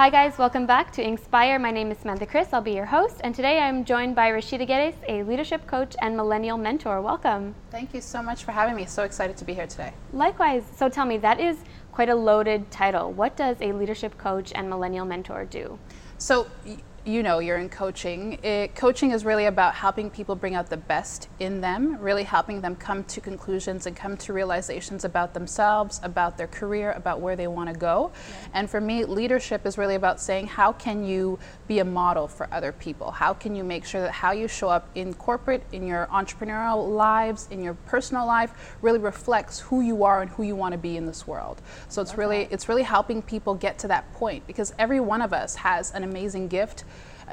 Hi guys, welcome back to Incspire. My name is Samantha Chris. I'll be your host, and today I'm joined by Rashida Geddes, a leadership coach and millennial mentor. Welcome. Thank you so much for having me. So excited to be here today. Likewise. So tell me, that is quite a loaded title. What does a leadership coach and millennial mentor do? So you know you're in coaching. It, coaching is really about helping people bring out the best in them, really helping them come to conclusions and come to realizations about themselves, about their career, about where they want to go. Yeah. And for me, leadership is really about saying, how can you be a model for other people? How can you make sure that how you show up in corporate, in your entrepreneurial lives, in your personal life, really reflects who you are and who you want to be in this world? So it's okay. really it's really helping people get to that point because every one of us has an amazing gift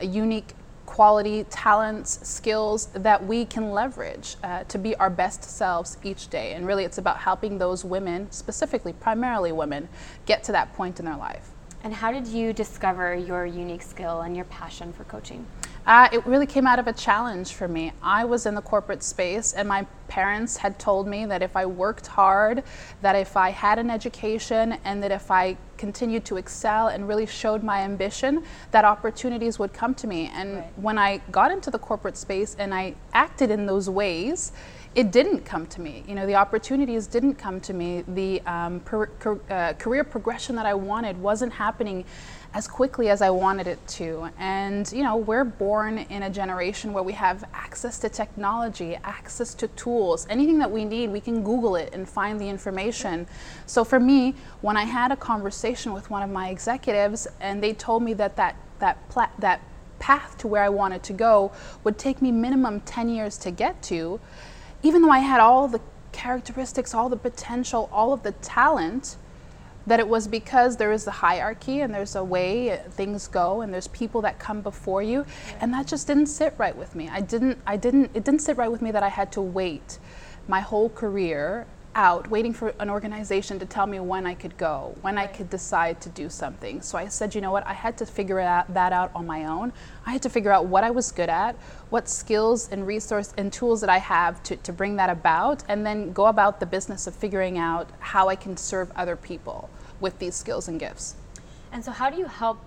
unique quality, talents, skills that we can leverage uh, to be our best selves each day. And really, it's about helping those women, specifically, primarily women, get to that point in their life. And how did you discover your unique skill and your passion for coaching? Uh, it really came out of a challenge for me. I was in the corporate space, and my parents had told me that if I worked hard, that if I had an education, and that if I continued to excel and really showed my ambition, that opportunities would come to me. And right. when I got into the corporate space and I acted in those ways, it didn't come to me. You know, the opportunities didn't come to me. The um, per, uh, career progression that I wanted wasn't happening as quickly as I wanted it to. And, you know, we're born in a generation where we have access to technology, access to tools. Anything that we need, we can Google it and find the information. So for me, when I had a conversation with one of my executives and they told me that that, that, pla- that path to where I wanted to go would take me minimum 10 years to get to, even though I had all the characteristics, all the potential, all of the talent, that it was because there is a hierarchy and there's a way things go and there's people that come before you. And that just didn't sit right with me. I didn't i didn't it didn't sit right with me that i had to wait my whole career out waiting for an organization to tell me when I could go, when right. I could decide to do something. So I said, you know what, I had to figure out, that out on my own. I had to figure out what I was good at, what skills and resource and tools that I have to, to bring that about, and then go about the business of figuring out how I can serve other people with these skills and gifts. And so, how do you help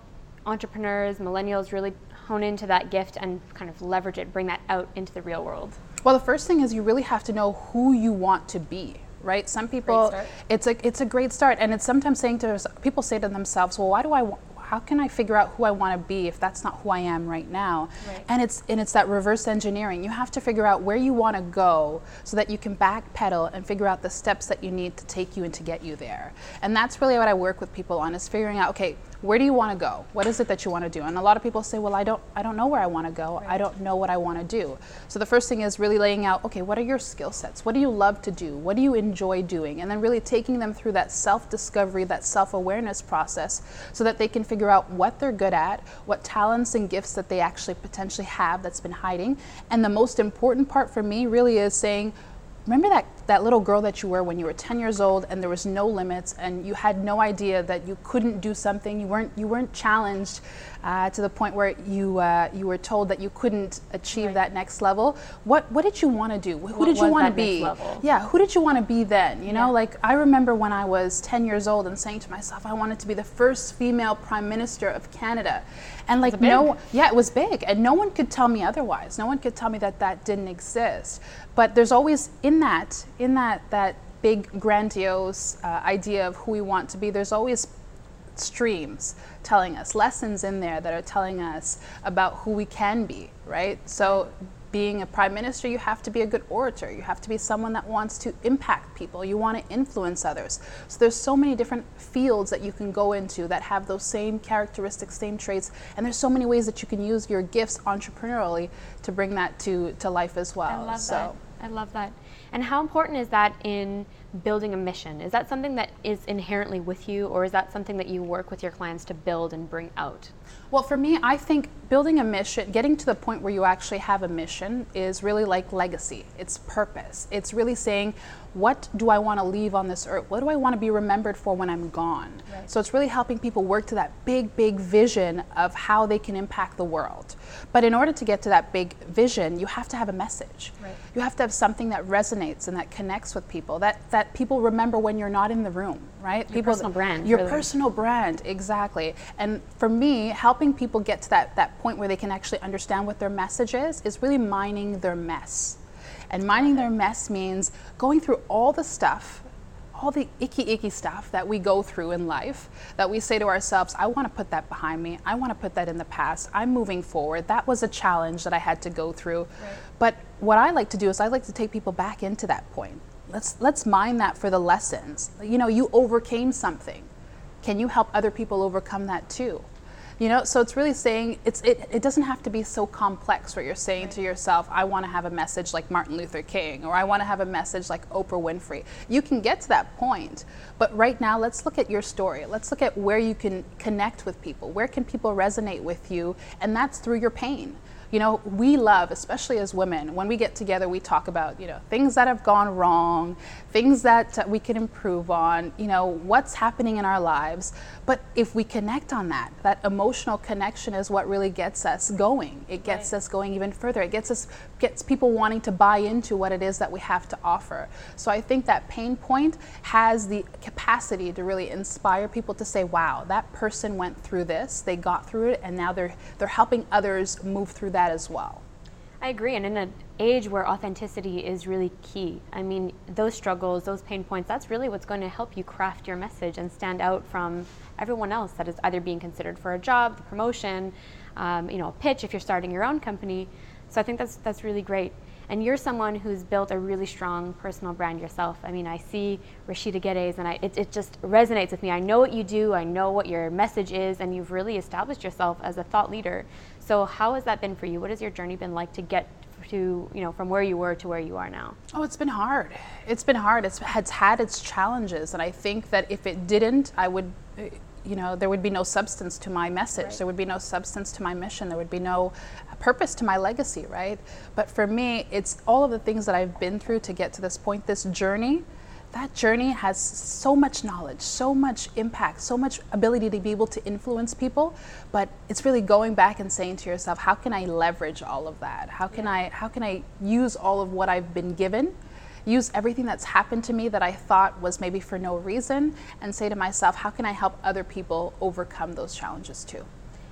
entrepreneurs, millennials really hone into that gift and kind of leverage it, bring that out into the real world? Well, the first thing is you really have to know who you want to be, right? Some people, it's a it's a great start, and it's sometimes saying to people say to themselves, "Well, why do I want?" how can I figure out who I want to be if that's not who I am right now? Right. And it's and it's that reverse engineering. You have to figure out where you want to go so that you can backpedal and figure out the steps that you need to take you and to get you there. And that's really what I work with people on is figuring out, okay, where do you want to go? What is it that you want to do? And a lot of people say, well, I don't, I don't know where I want to go. Right. I don't know what I want to do. So the first thing is really laying out, okay, what are your skill sets? What do you love to do? What do you enjoy doing? And then really taking them through that self-discovery, that self-awareness process so that they can figure out what they're good at, what talents and gifts that they actually potentially have that's been hiding. And the most important part for me really is saying, remember that, that little girl that you were when you were 10 years old and there was no limits and you had no idea that you couldn't do something you weren't you weren't challenged uh, to the point where you uh, you were told that you couldn't achieve right. that next level. What what did you want to do? Who what did you want to be? Yeah, who did you want to be then? You know, yeah. like I remember when I was 10 years old and saying to myself, I wanted to be the first female prime minister of Canada, and like no, yeah, it was big, and no one could tell me otherwise. No one could tell me that that didn't exist. But there's always in that in that that big grandiose uh, idea of who we want to be. There's always streams telling us, lessons in there that are telling us about who we can be, right? So being a prime minister, you have to be a good orator. You have to be someone that wants to impact people. You want to influence others. So there's so many different fields that you can go into that have those same characteristics, same traits, and there's so many ways that you can use your gifts entrepreneurially to bring that to, to life as well. I love so. that. I love that. And how important is that in building a mission? Is that something that is inherently with you, or is that something that you work with your clients to build and bring out? Well, for me, I think building a mission, getting to the point where you actually have a mission, is really like legacy. It's purpose. It's really saying, what do I want to leave on this earth? What do I want to be remembered for when I'm gone? Right. So it's really helping people work to that big, big vision of how they can impact the world. But in order to get to that big vision, you have to have a message. Right. You have to have something that resonates and that connects with people. That that that people remember when you're not in the room, right? Your people, personal brand. Your really. personal brand, exactly. And for me, helping people get to that, that point where they can actually understand what their message is, is really mining their mess. And mining their mess means going through all the stuff all the icky, icky stuff that we go through in life that we say to ourselves, I want to put that behind me. I want to put that in the past. I'm moving forward. That was a challenge that I had to go through. Right. But what I like to do is I like to take people back into that point. Let's let's mine that for the lessons. You know, you overcame something. Can you help other people overcome that too? You know, so it's really saying it's it, it doesn't have to be so complex where you're saying right. to yourself, I want to have a message like Martin Luther King or I want to have a message like Oprah Winfrey. You can get to that point, but right now let's look at your story. Let's look at where you can connect with people. Where can people resonate with you? And that's through your pain you know, we love, especially as women, when we get together, we talk about, you know, things that have gone wrong, things that uh, we can improve on, you know, what's happening in our lives. But if we connect on that, that emotional connection is what really gets us going. It gets right. us going even further. It gets us, gets people wanting to buy into what it is that we have to offer. So I think that pain point has the capacity to really inspire people to say, wow, that person went through this, they got through it, and now they're, they're helping others move through that that as well. I agree. And in an age where authenticity is really key, I mean, those struggles, those pain points, that's really what's going to help you craft your message and stand out from everyone else that is either being considered for a job, the promotion, um, you know, a pitch if you're starting your own company. So I think that's, that's really great. And you're someone who's built a really strong personal brand yourself. I mean, I see Rashida Geddes and I, it, it just resonates with me. I know what you do, I know what your message is, and you've really established yourself as a thought leader. So how has that been for you? What has your journey been like to get to, you know, from where you were to where you are now? Oh, it's been hard. It's been hard. It's, it's had its challenges. And I think that if it didn't, I would eh, you know, there would be no substance to my message. Right. There would be no substance to my mission. There would be no purpose to my legacy, right? But for me, it's all of the things that I've been through to get to this point, this journey. That journey has so much knowledge, so much impact, so much ability to be able to influence people. But it's really going back and saying to yourself, how can I leverage all of that? How can I how can I use all of what I've been given use everything that's happened to me that I thought was maybe for no reason and say to myself, how can I help other people overcome those challenges too?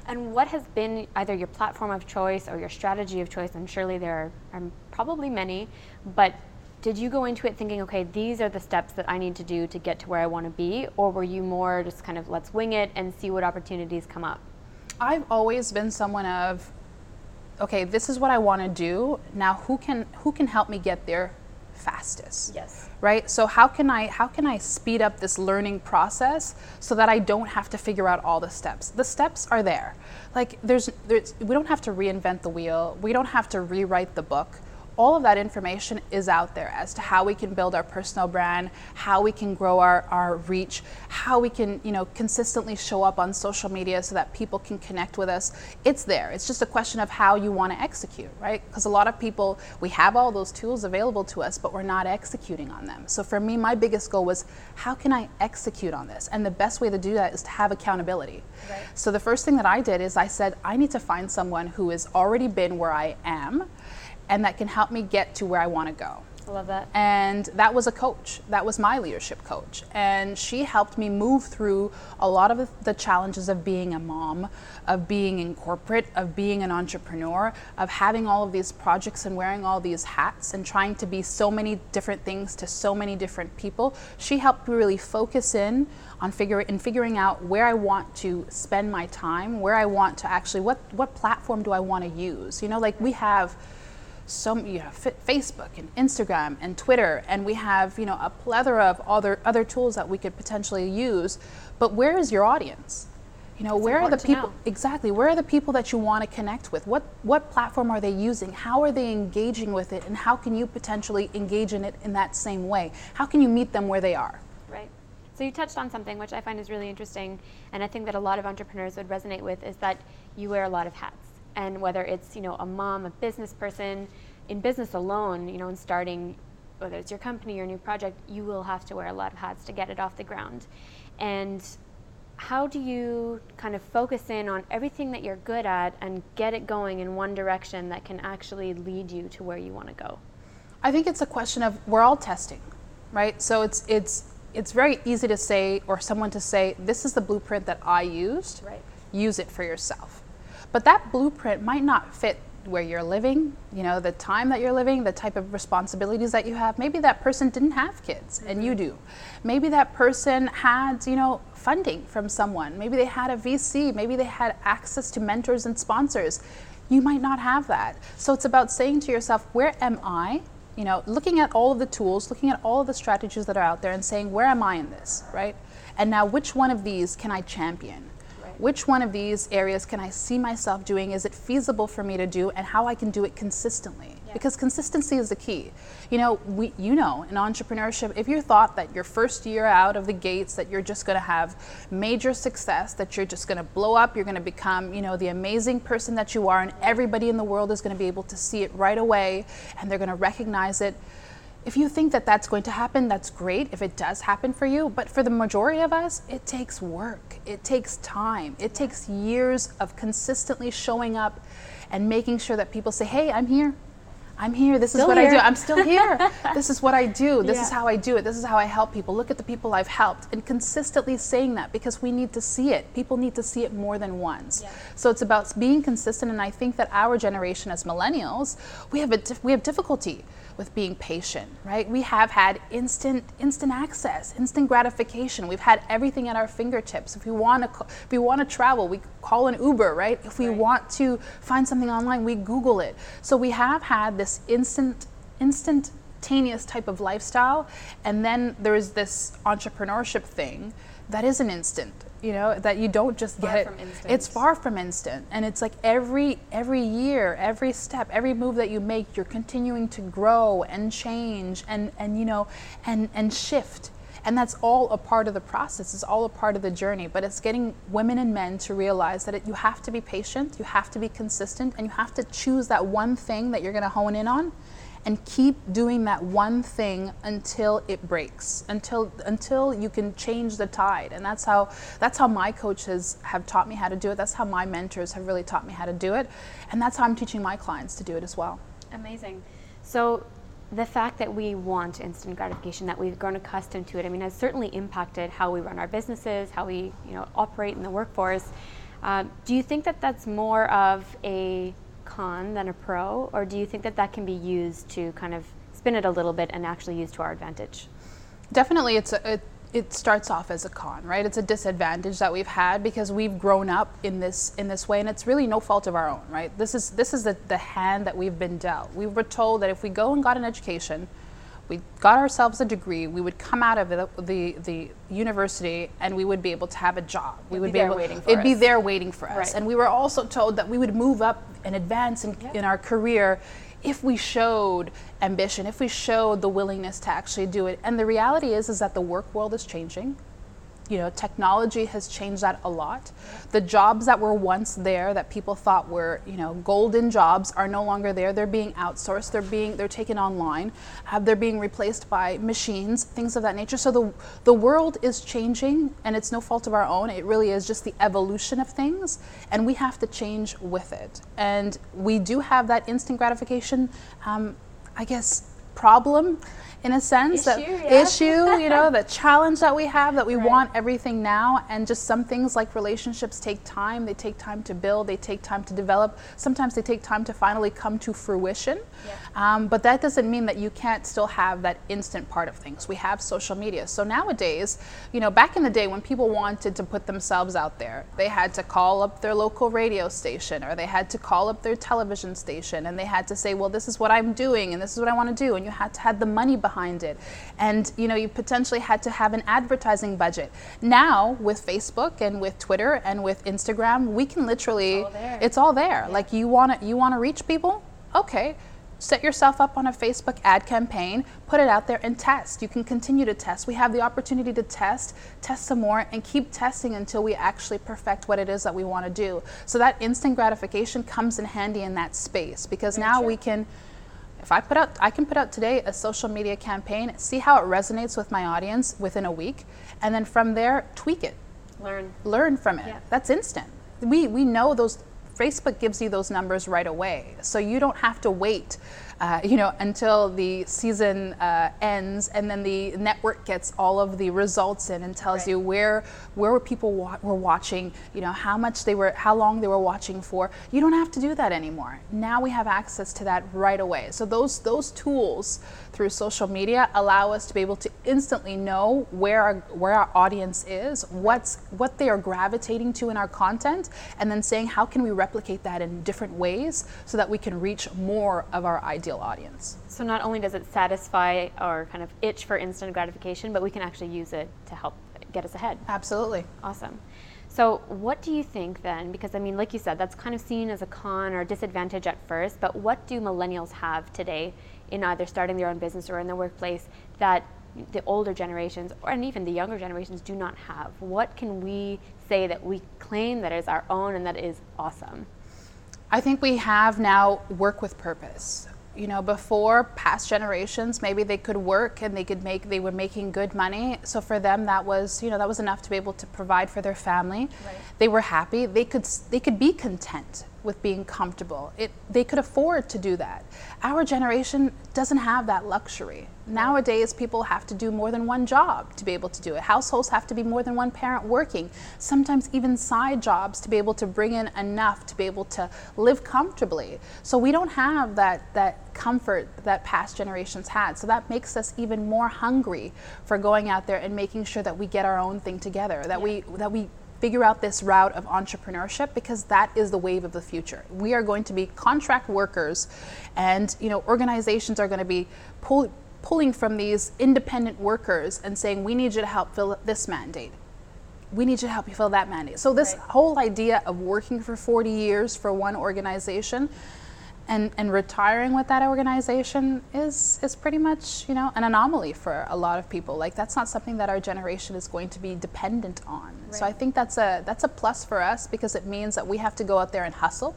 And what has been either your platform of choice or your strategy of choice? And surely there are, are probably many, but did you go into it thinking, okay, these are the steps that I need to do to get to where I want to be? Or were you more just kind of let's wing it and see what opportunities come up? I've always been someone of, okay, this is what I want to do. Now, who can who can help me get there fastest. Yes. Right? So how can I how can I speed up this learning process so that I don't have to figure out all the steps? The steps are there. Like there's there's we don't have to reinvent the wheel. We don't have to rewrite the book all of that information is out there as to how we can build our personal brand, how we can grow our, our reach, how we can, you know, consistently show up on social media so that people can connect with us. It's there. It's just a question of how you want to execute, right? Because a lot of people, we have all those tools available to us, but we're not executing on them. So for me, my biggest goal was how can I execute on this? And the best way to do that is to have accountability. Right. So the first thing that I did is I said, I need to find someone who has already been where I am and that can help me get to where I want to go. I love that. And that was a coach. That was my leadership coach. And she helped me move through a lot of the challenges of being a mom, of being in corporate, of being an entrepreneur, of having all of these projects and wearing all these hats and trying to be so many different things to so many different people. She helped me really focus in on figure in figuring out where I want to spend my time, where I want to actually what what platform do I want to use? You know, like we have so you have Facebook and Instagram and Twitter, and we have you know a plethora of other other tools that we could potentially use. But where is your audience? You know, it's where are the people exactly? Where are the people that you want to connect with? What what platform are they using? How are they engaging with it? And how can you potentially engage in it in that same way? How can you meet them where they are? Right. So you touched on something which I find is really interesting, and I think that a lot of entrepreneurs would resonate with is that you wear a lot of hats and whether it's you know a mom, a business person, in business alone, you know, in starting whether it's your company or new project, you will have to wear a lot of hats to get it off the ground. And how do you kind of focus in on everything that you're good at and get it going in one direction that can actually lead you to where you want to go? I think it's a question of we're all testing right? So it's it's it's very easy to say or someone to say this is the blueprint that I used. Right. Use it for yourself. But that blueprint might not fit where you're living, you know, the time that you're living, the type of responsibilities that you have. Maybe that person didn't have kids and you do. Maybe that person had, you know, funding from someone. Maybe they had a VC, maybe they had access to mentors and sponsors. You might not have that. So it's about saying to yourself, where am I? You know, looking at all of the tools, looking at all of the strategies that are out there and saying, where am I in this, right? And now which one of these can I champion? Which one of these areas can I see myself doing? Is it feasible for me to do, and how I can do it consistently? Yeah. Because consistency is the key. You know, we, you know, in entrepreneurship, if you thought that your first year out of the gates that you're just going to have major success, that you're just going to blow up, you're going to become, you know, the amazing person that you are, and everybody in the world is going to be able to see it right away, and they're going to recognize it if you think that that's going to happen, that's great if it does happen for you. But for the majority of us, it takes work, it takes time, it takes years of consistently showing up and making sure that people say, hey, I'm here. I'm here. This still is what here. I do. I'm still here. this is what I do. This yeah. is how I do it. This is how I help people. Look at the people I've helped. And consistently saying that because we need to see it. People need to see it more than once. Yeah. So it's about being consistent. And I think that our generation as millennials, we have, a dif- we have difficulty with being patient, right? We have had instant instant access, instant gratification. We've had everything at our fingertips. If we want to if we want to travel, we call an Uber, right? If we right. want to find something online, we Google it. So we have had this instant instantaneous type of lifestyle, and then there's this entrepreneurship thing that is an instant you know that you don't just far get. it it's far from instant and it's like every every year every step every move that you make you're continuing to grow and change and and you know and and shift and that's all a part of the process. It's all a part of the journey. But it's getting women and men to realize that it, you have to be patient you have to be consistent and you have to choose that one thing that you're going to hone in on and keep doing that one thing until it breaks until until you can change the tide. And that's how that's how my coaches have taught me how to do it. That's how my mentors have really taught me how to do it. And that's how I'm teaching my clients to do it as well. Amazing. So the fact that we want instant gratification, that we've grown accustomed to it, I mean, has certainly impacted how we run our businesses, how we, you know, operate in the workforce. Um, do you think that that's more of a con than a pro, or do you think that that can be used to kind of spin it a little bit and actually use to our advantage? Definitely, it's a, it, it starts off as a con, right? It's a disadvantage that we've had because we've grown up in this in this way, and it's really no fault of our own, right? This is this is the, the hand that we've been dealt. We were told that if we go and got an education, we got ourselves a degree, we would come out of the, the, the university and we would be able to have a job. We it'd would be, be able, waiting for it'd us. be there waiting for us. Right. And we were also told that we would move up and advance in, in our career if we showed ambition, if we showed the willingness to actually do it. And the reality is is that the work world is changing you know, technology has changed that a lot. The jobs that were once there that people thought were, you know, golden jobs are no longer there. They're being outsourced. They're being they're taken online. Uh, they're being replaced by machines, things of that nature. So the the world is changing, and it's no fault of our own. It really is just the evolution of things, and we have to change with it. And we do have that instant gratification, um, I guess, problem in a sense issue, that yeah. issue you know the challenge that we have that we right. want everything now. And just some things like relationships take time. They take time to build. They take time to develop. Sometimes they take time to finally come to fruition. Yeah. um, but that doesn't mean that you can't still have that instant part of things. We have social media. So nowadays you know back in the day when people wanted to put themselves out there they had to call up their local radio station or they had to call up their television station and they had to say well this is what i'm doing and this is what i want to do. And you had to have the money behind behind it. And you know, you potentially had to have an advertising budget. Now with Facebook and with Twitter and with Instagram, we can literally it's all there. It's all there. Yeah. Like you want to you want to reach people? Okay set yourself up on a Facebook ad campaign, put it out there and test. You can continue to test. We have the opportunity to test, test some more, and keep testing until we actually perfect what it is that we want to do. So that instant gratification comes in handy in that space because Very now true. we can if I put out, I can put out today a social media campaign, see how it resonates with my audience within a week, and then from there, tweak it. Learn. Learn from it. Yeah. That's instant. We, we know those, Facebook gives you those numbers right away. So you don't have to wait uh, you know, until the season uh, ends, and then the network gets all of the results in and tells right. you where where were people wa- were watching, you know, how much they were, how long they were watching for. You don't have to do that anymore. Now we have access to that right away. So those those tools through social media allow us to be able to instantly know where our, where our audience is, what's what they are gravitating to in our content, and then saying how can we replicate that in different ways so that we can reach more of our ideal audience. So not only does it satisfy our kind of itch for instant gratification, but we can actually use it to help get us ahead. Absolutely. Awesome. So, what do you think then? Because, I mean, like you said, that's kind of seen as a con or disadvantage at first, but what do millennials have today in either starting their own business or in the workplace that the older generations or and even the younger generations do not have? What can we say that we claim that is our own and that is awesome? I think we have now work with purpose. You know, before past generations, maybe they could work and they could make they were making good money. So for them, that was you know that was enough to be able to provide for their family. Right. They were happy. They could they could be content with being comfortable. It, they could afford to do that. Our generation doesn't have that luxury. Nowadays, people have to do more than one job to be able to do it. Households have to be more than one parent working, sometimes even side jobs to be able to bring in enough to be able to live comfortably. So we don't have that, that comfort that past generations had. So that makes us even more hungry for going out there and making sure that we get our own thing together, that yeah. we that we figure out this route of entrepreneurship because that is the wave of the future. We are going to be contract workers and you know organizations are going to be pull, pulling from these independent workers and saying we need you to help fill this mandate. We need you to help you fill that mandate. So this right. whole idea of working for 40 years for one organization and, and retiring with that organization is is pretty much you know an anomaly for a lot of people like that's not something that our generation is going to be dependent on right. so i think that's a that's a plus for us because it means that we have to go out there and hustle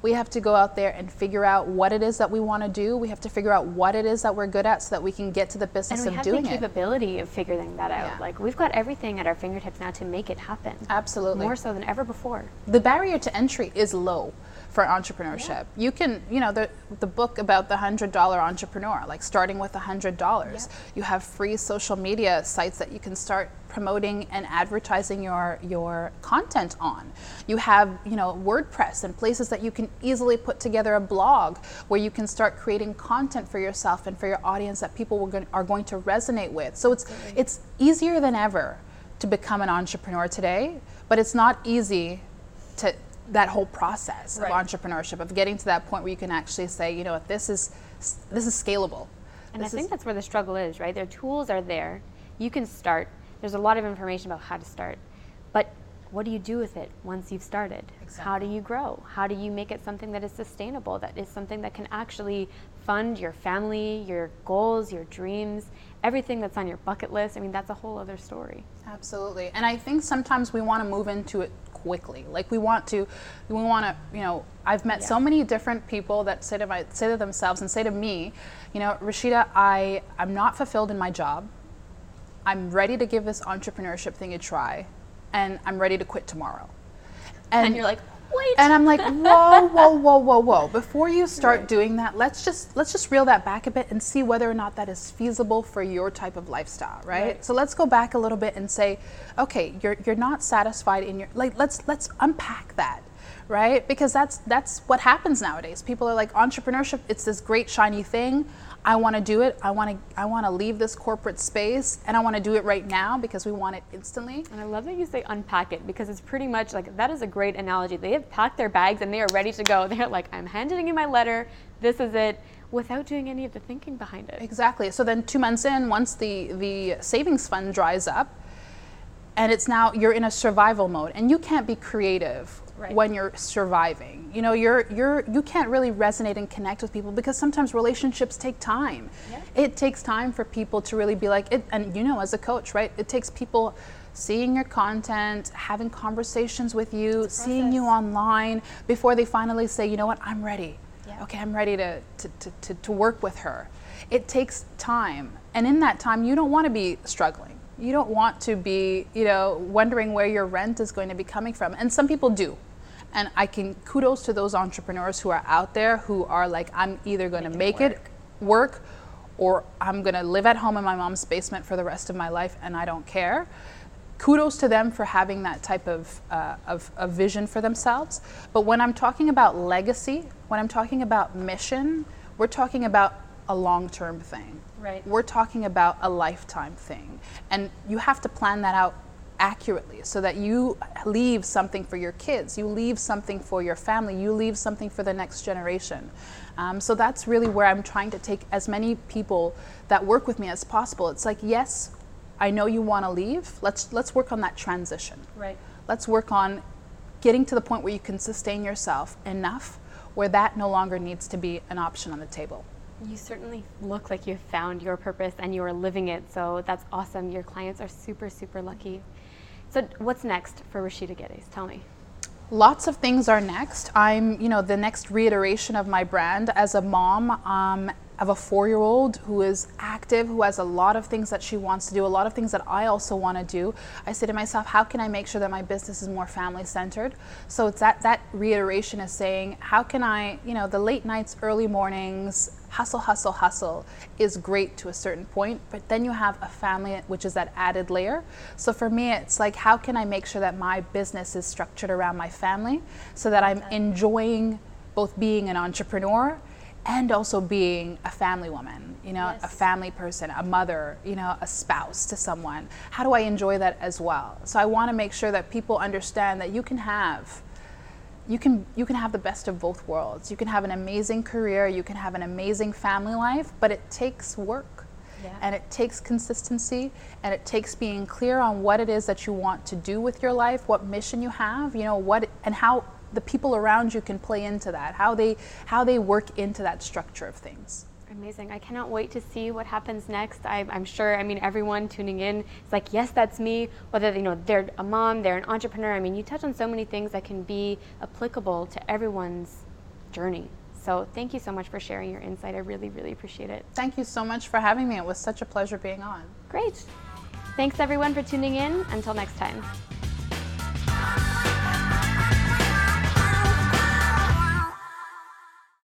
we have to go out there and figure out what it is that we want to do. We have to figure out what it is that we're good at so that we can get to the business of doing it. And we have the capability of figuring that out. Yeah. Like we've got everything at our fingertips now to make it happen. Absolutely. More so than ever before. The barrier to entry is low for entrepreneurship. Yeah. You can, you know, the the book about the hundred dollar entrepreneur, like starting with a hundred dollars. Yeah. You have free social media sites that you can start promoting and advertising your your content on. You have, you know, WordPress and places that you can easily put together a blog where you can start creating content for yourself and for your audience that people go- are going to resonate with. So it's Absolutely. it's easier than ever to become an entrepreneur today, but it's not easy to that whole process right. of entrepreneurship of getting to that point where you can actually say, you know what, this is this is scalable. And this I think that's where the struggle is, right? Their tools are there. You can start. There's a lot of information about how to start. But what do you do with it once you've started? Exactly. How do you grow? How do you make it something that is sustainable, that is something that can actually fund your family, your goals, your dreams, everything that's on your bucket list? I mean, that's a whole other story. Absolutely. And I think sometimes we want to move into it quickly. Like we want to, we want to, you know, I've met yeah. so many different people that say to my, say to themselves and say to me, you know, Rashida, I, I'm not fulfilled in my job. I'm ready to give this entrepreneurship thing a try, and I'm ready to quit tomorrow. And, and you're like, Wait. And I'm like, whoa, whoa, whoa, whoa, whoa. Before you start right. doing that, let's just let's just reel that back a bit and see whether or not that is feasible for your type of lifestyle, right? right? So let's go back a little bit and say, okay, you're you're not satisfied in your like let's let's unpack that right because that's that's what happens nowadays people are like entrepreneurship it's this great shiny thing I want to do it. I want to I want to leave this corporate space and I want to do it right now because we want it instantly. And I love that you say unpack it because it's pretty much like that is a great analogy. They have packed their bags and they are ready to go. They're like I'm handing you my letter. This is it without doing any of the thinking behind it. Exactly. So then 2 months in once the the savings fund dries up and it's now you're in a survival mode and you can't be creative right. when you're surviving. You know, you're you're you can't really resonate and connect with people because sometimes relationships take time. Yeah. It takes time for people to really be like it and you know as a coach, right? It takes people seeing your content, having conversations with you, seeing you online before they finally say, you know what, I'm ready. Yeah. Okay, I'm ready to, to, to, to, to work with her. It takes time. And in that time, you don't want to be struggling you don't want to be, you know, wondering where your rent is going to be coming from. And some people do. And I can kudos to those entrepreneurs who are out there who are like, I'm either going to make, it, work or I'm going to live at home in my mom's basement for the rest of my life and I don't care. Kudos to them for having that type of, uh, of, of vision for themselves. But when I'm talking about legacy, when I'm talking about mission, we're talking about a long term thing. Right. We're talking about a lifetime thing. And you have to plan that out accurately so that you leave something for your kids, you leave something for your family, you leave something for the next generation. Um, so that's really where I'm trying to take as many people that work with me as possible. It's like, yes, I know you want to leave. Let's let's work on that transition. Right. Let's work on getting to the point where you can sustain yourself enough where that no longer needs to be an option on the table. You certainly look like you've found your purpose and you are living it. So that's awesome. Your clients are super, super lucky. So what's next for Rashida Geddes? Tell me. Lots of things are next. I'm, you know, the next reiteration of my brand as a mom. Um, of a four year old who is active, who has a lot of things that she wants to do, a lot of things that I also want to do. I say to myself, how can I make sure that my business is more family centered? So it's that, that reiteration is saying, how can I, you know, the late nights, early mornings, hustle, hustle, hustle is great to a certain point, but then you have a family, which is that added layer. So for me, it's like, how can I make sure that my business is structured around my family so that I'm enjoying both being an entrepreneur and also being a family woman, you know, yes. a family person, a mother, you know, a spouse to someone. How do I enjoy that as well? So I want to make sure that people understand that you can have you can you can have the best of both worlds. You can have an amazing career, you can have an amazing family life, but it takes work. Yeah. And it takes consistency and it takes being clear on what it is that you want to do with your life, what mission you have, you know, what and how the people around you can play into that, how they how they work into that structure of things. Amazing. I cannot wait to see what happens next. I, am sure, I mean, everyone tuning in is like, yes, that's me. Whether, you know, they're a mom, they're an entrepreneur. I mean, you touch on so many things that can be applicable to everyone's journey. So thank you so much for sharing your insight. I really, really appreciate it. Thank you so much for having me. It was such a pleasure being on. Great. Thanks, everyone, for tuning in. Until next time.